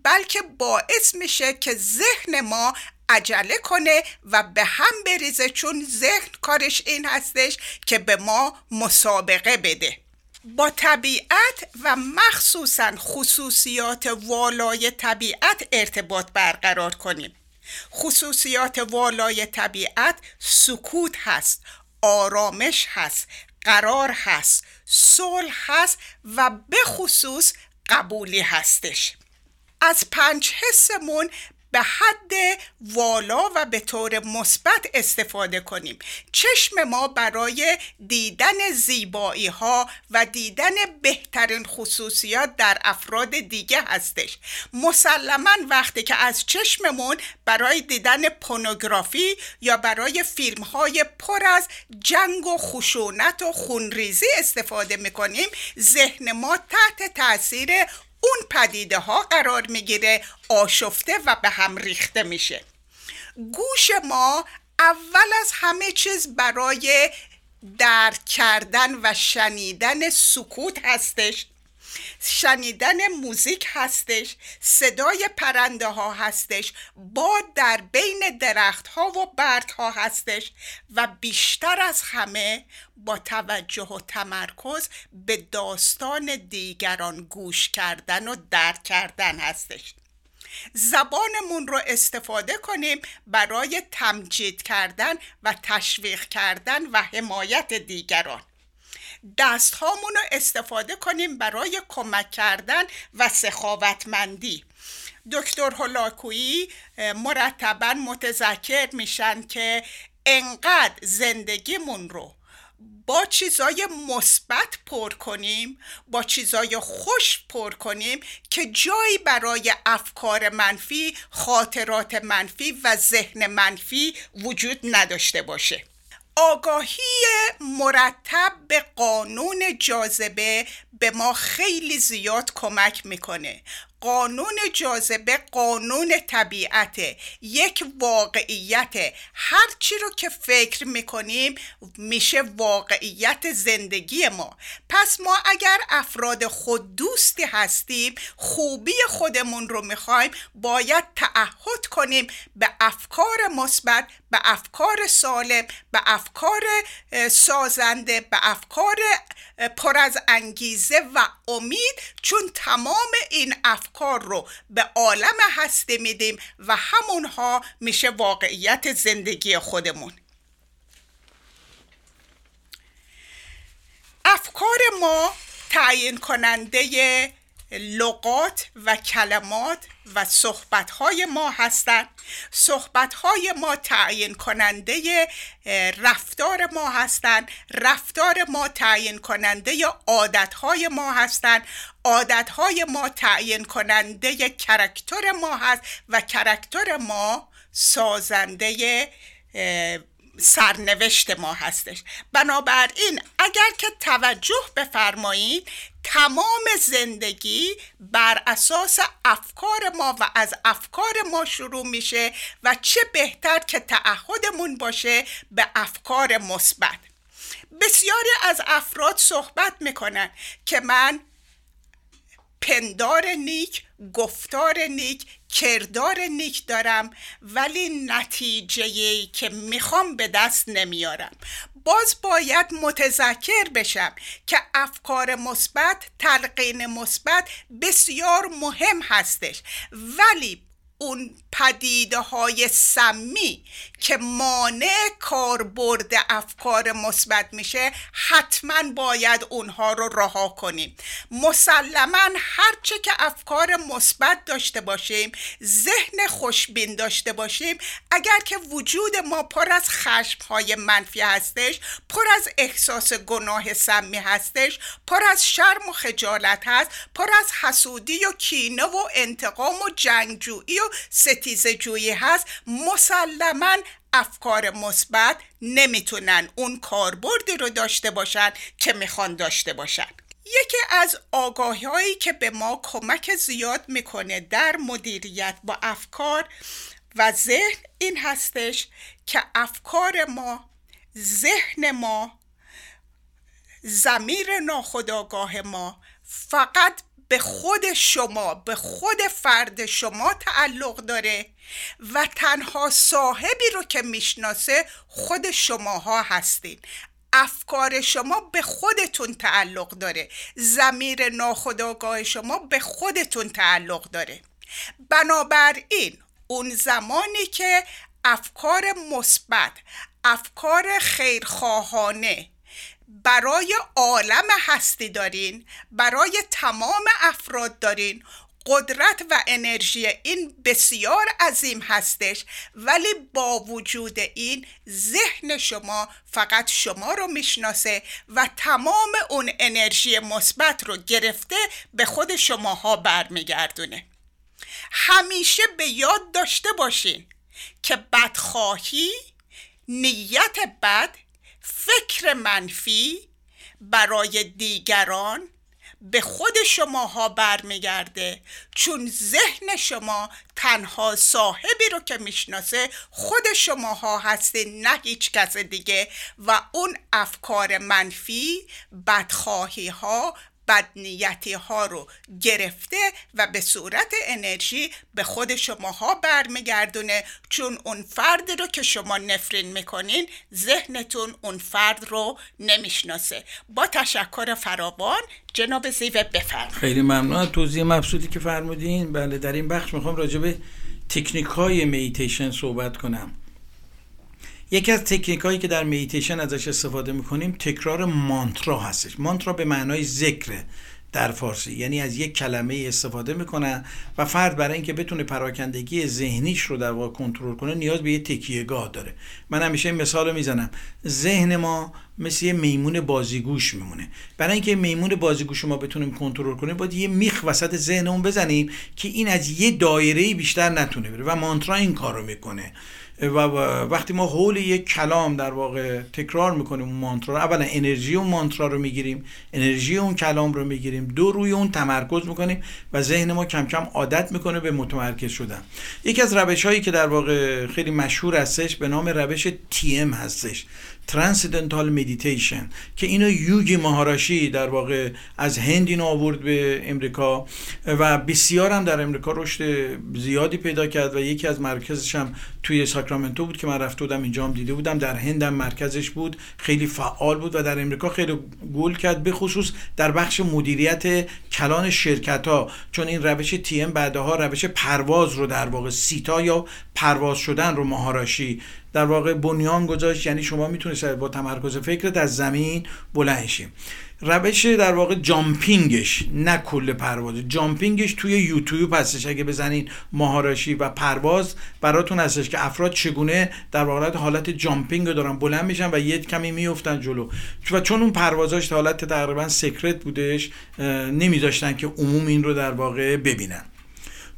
بلکه باعث میشه که ذهن ما عجله کنه و به هم بریزه چون ذهن کارش این هستش که به ما مسابقه بده. با طبیعت و مخصوصا خصوصیات والای طبیعت ارتباط برقرار کنیم. خصوصیات والای طبیعت سکوت هست آرامش هست قرار هست. صلح هست و به خصوص قبولی هستش. از پنج حسمون به حد والا و به طور مثبت استفاده کنیم. چشم ما برای دیدن زیبایی ها و دیدن بهترین خصوصیات در افراد دیگه هستش. مسلما وقتی که از چشممون برای دیدن پونوگرافی یا برای فیلم های پر از جنگ و خشونت و خونریزی استفاده می‌کنیم ذهن ما تحت تاثیر اون پدیده ها قرار می‌گیره آشفته و به هم ریخته میشه. گوش ما اول از همه چیز برای درک کردن و شنیدن سکوت هستش. شنیدن موزیک هستش صدای پرنده ها هستش باد در بین درخت ها و برگ ها هستش و بیشتر از همه با توجه و تمرکز به داستان دیگران گوش کردن و درک کردن هستش. زبانمون رو استفاده کنیم برای تمجید کردن و تشویق کردن و حمایت دیگران. دست رو استفاده کنیم برای کمک کردن و سخاوتمندی. دکتر هولاکویی مرتبا متذکر میشن که انقدر زندگیمون رو با چیزای مثبت پر کنیم با چیزای خوش پر کنیم که جایی برای افکار منفی خاطرات منفی و ذهن منفی وجود نداشته باشه. آگاهی مرتب به قانون جاذبه به ما خیلی زیاد کمک می‌کنه. قانون جاذبه قانون طبیعت یک واقعیت. هر چی رو که فکر می‌کنیم میشه واقعیت زندگی ما. پس ما اگر افراد خود دوستی هستیم خوبی خودمون رو می‌خوایم باید تعهد کنیم به افکار مثبت به افکار سالم به افکار سازنده به افکار پر از انگیزه و امید. چون تمام این افکار رو به عالم هسته میدیم و همونها میشه واقعیت زندگی خودمون. افکار ما تعیین کننده لغات و کلمات و صحبتهای ما هستند. صحبتهای ما تعیین کننده رفتار ما هستند. رفتار ما تعیین کننده عادتهای ما هستند. عادتهای ما تعیین کننده کرکتر ما هست و کرکتر ما سازنده سرنوشت ما هستش. بنابراین اگر که توجه بفرمایید تمام زندگی بر اساس افکار ما و از افکار ما شروع میشه و چه بهتر که تعهدمون باشه به افکار مثبت. بسیاری از افراد صحبت می‌کنن که من پندار نیک گفتار نیک کردار نیک دارم ولی نتیجه که می‌خوام به دست نمیارم. باز باید متذکر بشم که افکار مثبت تلقین مثبت بسیار مهم هستش. ولی اون پدیده های سمی که مانع کاربرد افکار مثبت میشه حتما باید اونها رو رها کنیم. مسلما هرچه که افکار مثبت داشته باشیم ذهن خوشبین داشته باشیم اگر که وجود ما پر از خشم های منفی هستش پر از احساس گناه سمی هستش پر از شرم و خجالت هست پر از حسودی و کینه و انتقام و جنگجویی و ستیزه جویی هست مسلما افکار مثبت نمی‌تونن اون کاربردی رو داشته باشن که می‌خوان داشته باشن. یکی از آگاهی هایی که به ما کمک زیاد می‌کنه در مدیریت با افکار و ذهن این هستش که افکار ما ذهن ما زمیر ناخداگاه ما فقط به خود شما به خود فرد شما تعلق داره و تنها صاحبی رو که می‌شناسه خود شماها هستین. افکار شما به خودتون تعلق داره. زمیر ناخداگاه شما به خودتون تعلق داره. بنابراین اون زمانی که افکار مثبت افکار خیرخواهانه برای عالم هستی دارین برای تمام افراد دارین. قدرت و انرژی این بسیار عظیم هستش ولی با وجود این ذهن شما فقط شما رو می‌شناسه و تمام اون انرژی مثبت رو گرفته به خود شماها برمیگردونه. همیشه به یاد داشته باشین که بدخواهی نیت بد فکر منفی برای دیگران به خود شماها برمیگرده. چون ذهن شما تنها صاحبی رو که می‌شناسه خود شماها هستین نه هیچ کس دیگه. و اون افکار منفی بدخواهی ها بدنیتی ها رو گرفته و به صورت انرژی به خود شماها برمیگردونه. چون اون فرد رو که شما نفرین می‌کنین ذهنتون اون فرد رو نمی‌شناسه. با تشکر فراوان جناب زیوه بفرمایید. خیلی ممنون. از توضیح مبسوطی که فرمودین. بله در این بخش می‌خوام راجع به تکنیک های میتیشن صحبت کنم. یکی از تکنیک هایی که در میتیشن ازش استفاده می‌کنیم تکرار مانترا هستش. مانترا به معنای ذکره در فارسی یعنی از یک کلمه استفاده می‌کنن و فرد برای اینکه بتونه پراکندگی ذهنیش رو در واقع کنترل کنه نیاز به یه تکیهگاه داره. من همیشه این مثال می‌زنم. ذهن ما مثل یه میمون بازیگوش میمونه. برای اینکه میمون بازیگوش ما بتونیم کنترل کنیم باید یه میخ وسط ذهنمون بزنیم که این از یه دایره بیشتر نتونه بره و مانترا این کار رو می‌کنه. و وقتی ما حول یک کلام در واقع تکرار می‌کنیم اون مانترا رو اولا انرژی اون مانترا رو می‌گیریم انرژی اون کلام رو می‌گیریم دو روی اون تمرکز می‌کنیم و ذهن ما کم کم عادت می‌کنه به متمرکز شدن. یکی از روش هایی که در واقع خیلی مشهور هستش به نام روش TM هستش. transcendental meditation که اینو یوگی ماهاریشی در واقع از هند اینو آورد به امریکا و بسیار هم در امریکا رشد زیادی پیدا کرد و یکی از مرکزش هم توی ساکرامنتو بود که من رفته بودم اینجا هم دیده بودم. در هند هم مرکزش بود خیلی فعال بود و در امریکا خیلی گل کرد به خصوص در بخش مدیریت کلان شرکت ها چون این روش تی ام بعدها روش پرواز رو در واقع سیتا یا پرواز شدن رو ماهاراشی در واقع بنیان گذاشت یعنی شما می‌تونید با تمرکز فکرت از زمین بلند شیم روش در واقع جامپینگش نه کل پرواز جامپینگش توی یوتیوب هستش. اگه بزنین مهاراشی و پرواز براتون هستش که افراد چگونه در واقع حالت جامپینگ رو دارن بلند میشن و یه کمی میفتن جلو. و چون اون پروازاش حالت تقریبا سکرت بودش نمیذاشتن که عموم این رو در واقع ببینن.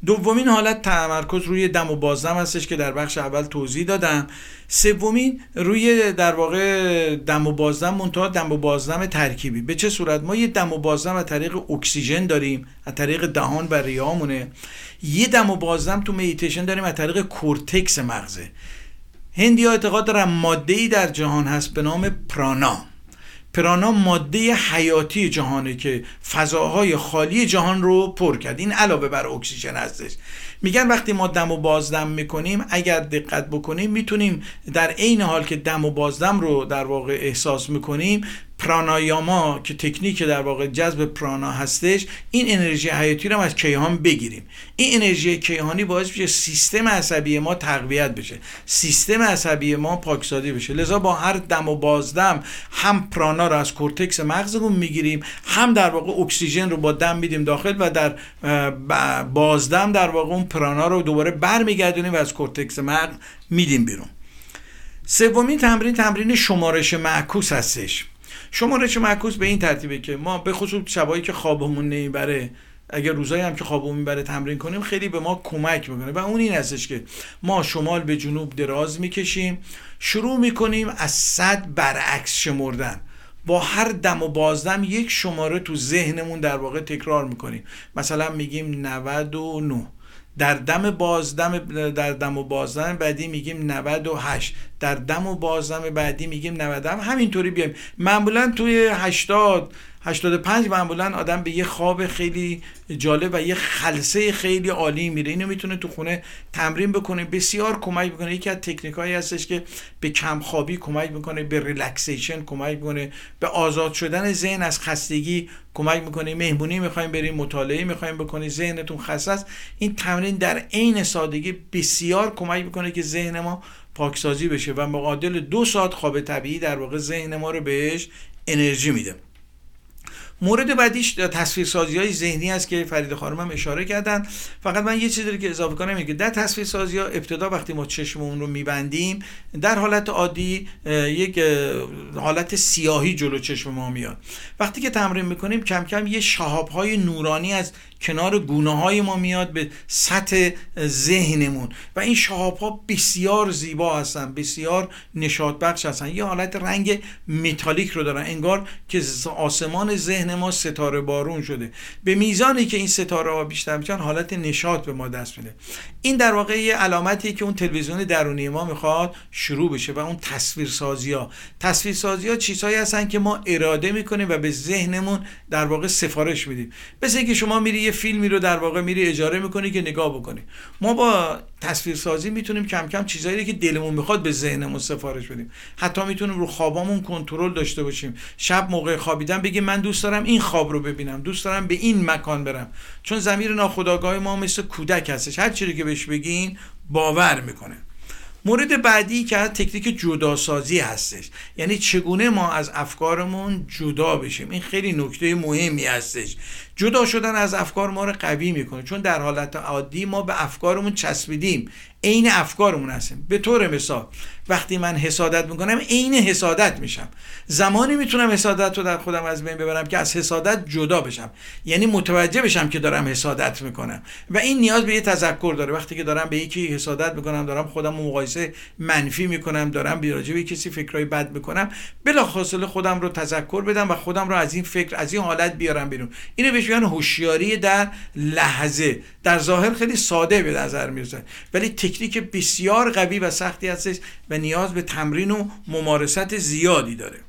دومین حالت تمرکز روی دم و بازدم هستش که در بخش اول توضیح دادم. سومین روی در واقع دم و بازدم منتها دم و بازدم ترکیبی. به چه صورت؟ ما یه دم و بازدم از طریق اکسیژن داریم از طریق دهان و ریامونه. یه دم و بازدم تو میتیشن داریم از طریق کورتکس مغزه. هندی اعتقاد دارن ماده ای در جهان هست به نام پرانا. پرانا ماده حیاتی جهانه که فضاهای خالی جهان رو پر کرد. این علاوه بر اکسیژن هستش میگن وقتی ما دم و بازدم می‌کنیم اگر دقت بکنیم می‌تونیم در عین حال که دم و بازدم رو در واقع احساس می‌کنیم پرانایاما که تکنیک در واقع جذب پرانا هستش این انرژی حیاتی رو از کیهان بگیریم. این انرژی کیهانی باعث میشه سیستم عصبی ما تقویت بشه. سیستم عصبی ما پاکسازی بشه. لذا با هر دم و بازدم هم پرانا رو از کورتکس مغزمون می‌گیریم هم در واقع اکسیژن رو با دم میدیم داخل و در بازدم در واقع اون پرانا رو دوباره برمیگردونیم و از کورتکس مغز میدیم بیرون. سومین تمرین تمرین شمارش معکوس هستش. شمارش معکوس به این ترتیبه که ما به خصوص شبایی که خوابمون نمی‌بره اگر روزایی هم که خوابمون می‌بره تمرین کنیم خیلی به ما کمک می‌کنه. و اون این هستش که ما شمال به جنوب دراز می‌کشیم شروع می‌کنیم از صد برعکس شمردن. با هر دم و بازدم یک شماره تو ذهنمون در واقع تکرار می‌کنیم. مثلا میگیم 99 در دم بازدم در دم و بازدم بعدی میگیم 98 در دم و بازدم بعدی میگیم 90 همینطوری بیایم. معمولا توی 80 85 معمولا آدم به یه خواب خیلی جالب و یه خلصه خیلی عالی میره. اینو می‌تونه تو خونه تمرین بکنه بسیار کمک می‌کنه. یکی از تکنیک هایی هستش که به کم خوابی کمک می‌کنه به ریلکسیشن کمک می‌کنه به آزاد شدن ذهن از خستگی کمک می‌کنه. مهمونی می‌خوایم بریم مطالعه می‌خوایم بکنید ذهنتون خسته است. این تمرین در عین سادگی بسیار کمک می‌کنه که ذهن ما پاکسازی بشه و مقادل دو ساعت خواب طبیعی در واقع ذهن ما رو بهش انرژی میده. مورد بعدیش تصویرسازی های ذهنی است که فرید خانم هم اشاره کردن. فقط من یه چیزی که اضافه کنم که در تصویرسازی ها ابتدا وقتی ما چشممون رو میبندیم در حالت عادی یک حالت سیاهی جلو چشم ما میاد. وقتی که تمرین می‌کنیم کم کم یه شهاب های نورانی از کنار گونه های ما میاد به سطح ذهنمون. و این شهاب ها بسیار زیبا هستن بسیار نشاط بخش هستن. یه حالت رنگ متالیک رو دارن انگار که آسمان ذهن ما ستاره بارون شده. به میزانی که این ستاره ها بیشتر میشن حالت نشاط به ما دست میده. این در واقع یه علامتیه که اون تلویزیون درونی ما می‌خواد شروع بشه و اون تصویرسازی ها تصویرسازی ها چیزهایی هستن که ما اراده می‌کنیم و به ذهنمون در واقع سفارش میدیم. مثل که شما میری یه فیلمی رو در واقع میری اجاره می‌کنی که نگاه بکنی. ما با تصویرسازی می‌تونیم کم کم چیزایی که دلمون می‌خواد به ذهنمون سفارش بدیم. حتی می‌تونیم رو خوابامون کنترل داشته باشیم. شب موقع خوابیدن بگیم من دوست دارم این خواب رو ببینم دوست دارم به این مکان برم. چون زمیر ناخودآگاه ما مثل کودک هستش. هر چیزی که بهش بگین باور می‌کنه. مورد بعدی که تکنیک جداسازی هستش. یعنی چگونه ما از افکارمون جدا بشیم. این خیلی نکته مهمی هستش. جدا شدن از افکار ما رو قوی می‌کنه. چون در حالت عادی ما به افکارمون چسبیدیم. عین افکارمون هستیم. به طور مثال وقتی من حسادت می‌کنم عین حسادت میشم. زمانی می‌تونم حسادت رو در خودم از بین ببرم که از حسادت جدا بشم. یعنی متوجه بشم که دارم حسادت می‌کنم. و این نیاز به یه تذکر داره. وقتی که دارم به یکی حسادت می‌کنم دارم خودم مقایسه منفی می‌کنم دارم بیراجه به کسی فکرای بد می‌کنم بلافاصله خودم رو تذکر بدم و خودم رو از این فکر از این حالت بیارم بیرون. اینو بهش میگن هوشیاری در لحظه در ظاهر خیلی ساده به نظر می‌رسه. ولی تکنیک بسیار قوی و سختی هستش و نیاز به تمرین و ممارست زیادی داره.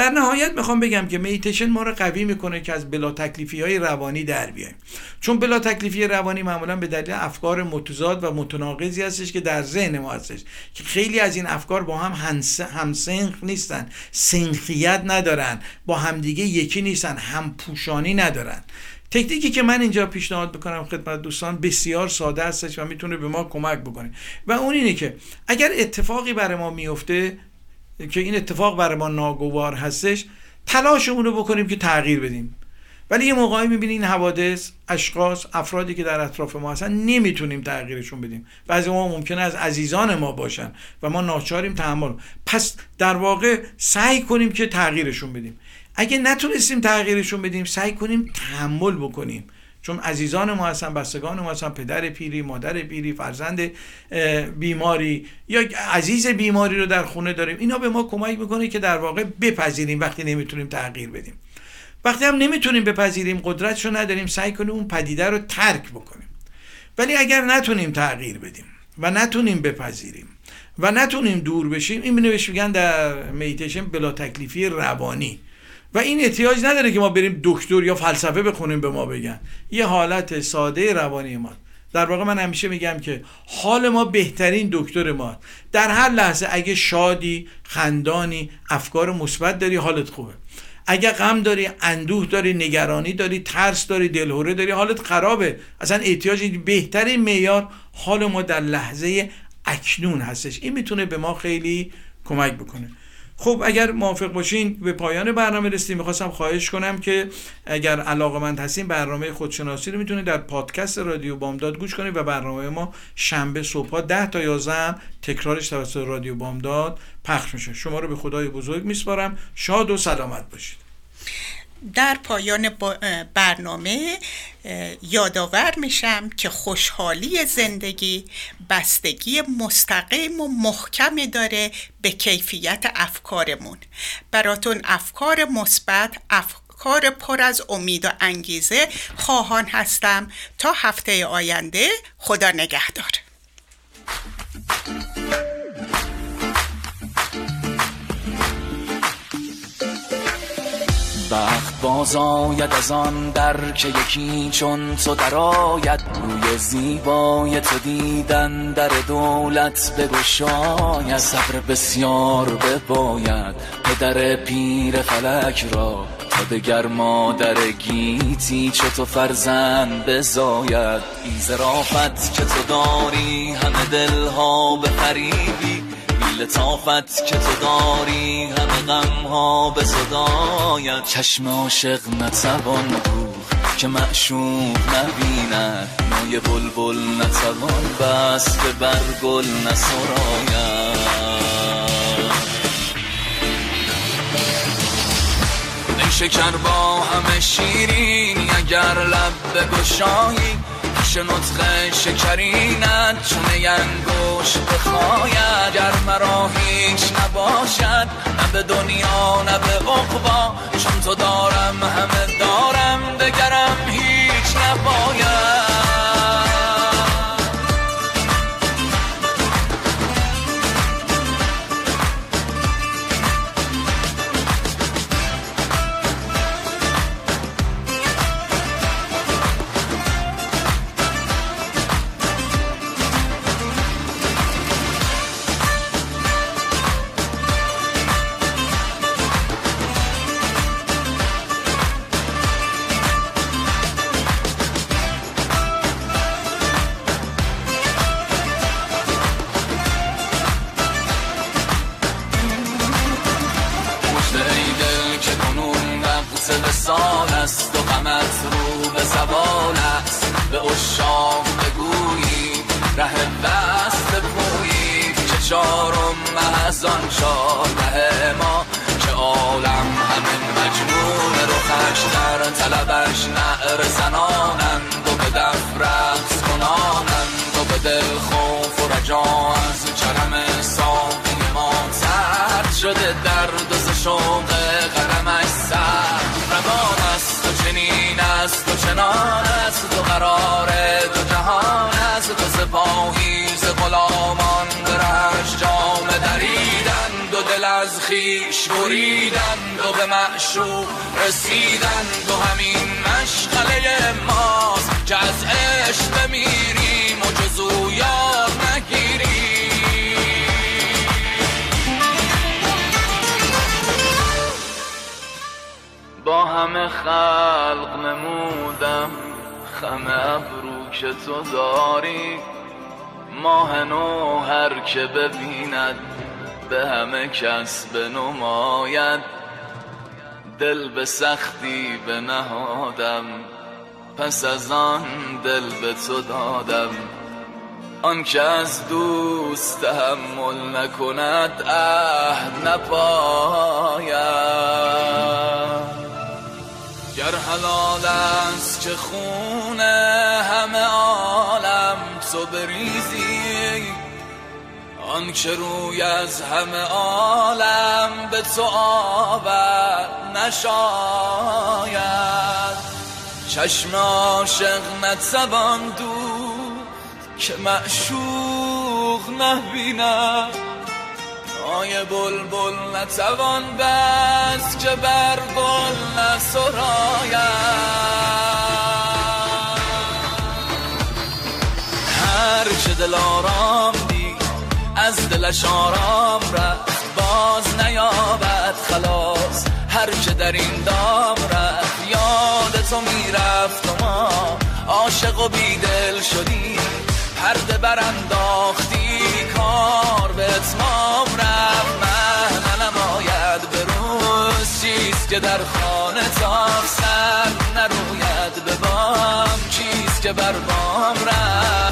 در نهایت می‌خوام بگم که میتیشن ما رو قوی می‌کنه که از بلا تکلیفی های روانی در بیایم. چون بلا تکلیفی روانی معمولا به دلیل افکار متضاد و متناقضی هستش که در ذهن ما هستش. که خیلی از این افکار با هم همسنخ نیستن سنخیت ندارن با همدیگه یکی نیستن هم پوشانی ندارن. تکنیکی که من اینجا پیشنهاد بکنم خدمت دوستان بسیار ساده هستش و می‌تونه به ما کمک بکنه. و اون اینه که اگر اتفاقی برای ما میفته که این اتفاق برای ما ناگوار هستش تلاشمون رو بکنیم که تغییر بدیم. ولی یه موقعی می‌بینی این حوادث اشخاص افرادی که در اطراف ما هستن نمی‌تونیم تغییرشون بدیم. بعضی ما ممکنه از عزیزان ما باشن و ما ناچاریم تحمل. پس در واقع سعی کنیم که تغییرشون بدیم. اگه نتونستیم تغییرشون بدیم سعی کنیم تحمل بکنیم. چون عزیزان ما هستن بستگان ما هستن پدر پیری مادر پیری فرزند بیماری. یا عزیز بیماری رو در خونه داریم. اینا به ما کمک می‌کنه که در واقع بپذیریم وقتی نمی‌تونیم تغییر بدیم. وقتی هم نمی‌تونیم بپذیریم قدرتشو نداریم سعی کنیم اون پدیده رو ترک بکنیم. ولی اگر نتونیم تغییر بدیم و نتونیم بپذیریم و نتونیم دور بشیم این بهش میگن در میتیشن بلا تکلیفی روانی. و این احتیاج نداره که ما بریم دکتر یا فلسفه بخونیم به ما بگن. یه حالت ساده روانی ما. در واقع من همیشه میگم که حال ما بهترین دکتر ما در هر لحظه اگه شادی خندانی افکار مثبت داری حالت خوبه. اگه غم داری اندوه داری نگرانی داری ترس داری دلهوره داری حالت خرابه. اصلا احتیاج بهترین معیار حال ما در لحظه اکنون هستش. این می‌تونه به ما خیلی کمک بکنه. خب اگر موافق باشین به پایان برنامه رسیدیم. می‌خواستم خواهش کنم که اگر علاقه من هستین برنامه خودشناسی رو می‌تونید در پادکست رادیو بامداد گوش کنید و برنامه ما شنبه صبح 10 تا 11 تکرارش توسط رادیو بامداد پخش میشه. شما رو به خدای بزرگ میسپارم. شاد و سلامت باشید. در پایان برنامه یادآور میشم که خوشحالی زندگی بستگی مستقیم و محکمی داره به کیفیت افکارمون. براتون افکار مثبت افکار پر از امید و انگیزه خواهان هستم. تا هفته آینده خدا نگهدار. بخت باز آید از آن در که یکی چون تو درآید. روی زیبای تو دیدن در دولت بگشاید. صبر بسیار بباید پدر پیر فلک را. تا دگر مادر گیتی چه تو فرزند بزاید. این زرافت که تو داری همه دلها به فریبی. لطافت که تو داری همه غم ها به صدایت. چشم عاشق نتوان بود که معشوق نبیند. مای بلبل نتوان بس به برگل نسراید شکر با همه شیرین اگر لب بگشایی پیش نطق شکرینت چون ینگوش بخواید گر مرا هیچ نباشد نه به دنیا نه به عقبا. چون تو دارم همه دارم دگرم هیچ نباید. طلبش نعر زنانند و به دف رقص کنانند و به دل خوف و رجا از چرم ساقی ما. سرد شده درد و ز شوق قدمش سر روان است و چنین است و چنان است. و قرار دو جهان است. و سپاهی ز غلامان. از خیش بریدند و به معشوق رسیدند و همین مشغله ماست که از عشق بمیریم و جزو یاد نگیریم. با همه خلق نمودم خم ابرو که تو داری. ماه نو هر که ببیند به همه کس بنماید دل به سختی بنهادم پس از آن دل به تو دادم. آن که از دوست تحمل نکند عهد نپاید. گر حلال است که خون همه عالم تو بریزی آن که روی از همه عالم به تو آور نشاید. چشم عاشق نتوان دود که معشوق نبیند. آی بلبل نتوان بس که بر گل نسراید. هر چه دل آرام از دلش آرام رفت باز نیابد خلاص. هر چه در این دام رفت یاد تو می‌رفت و ما عاشق و بیدل شدیم. پرده برانداختی کار به اتمام رفت. من نماید به روز چیست که در خانه تاف سر نروید به بام چیست که بر بام رفت؟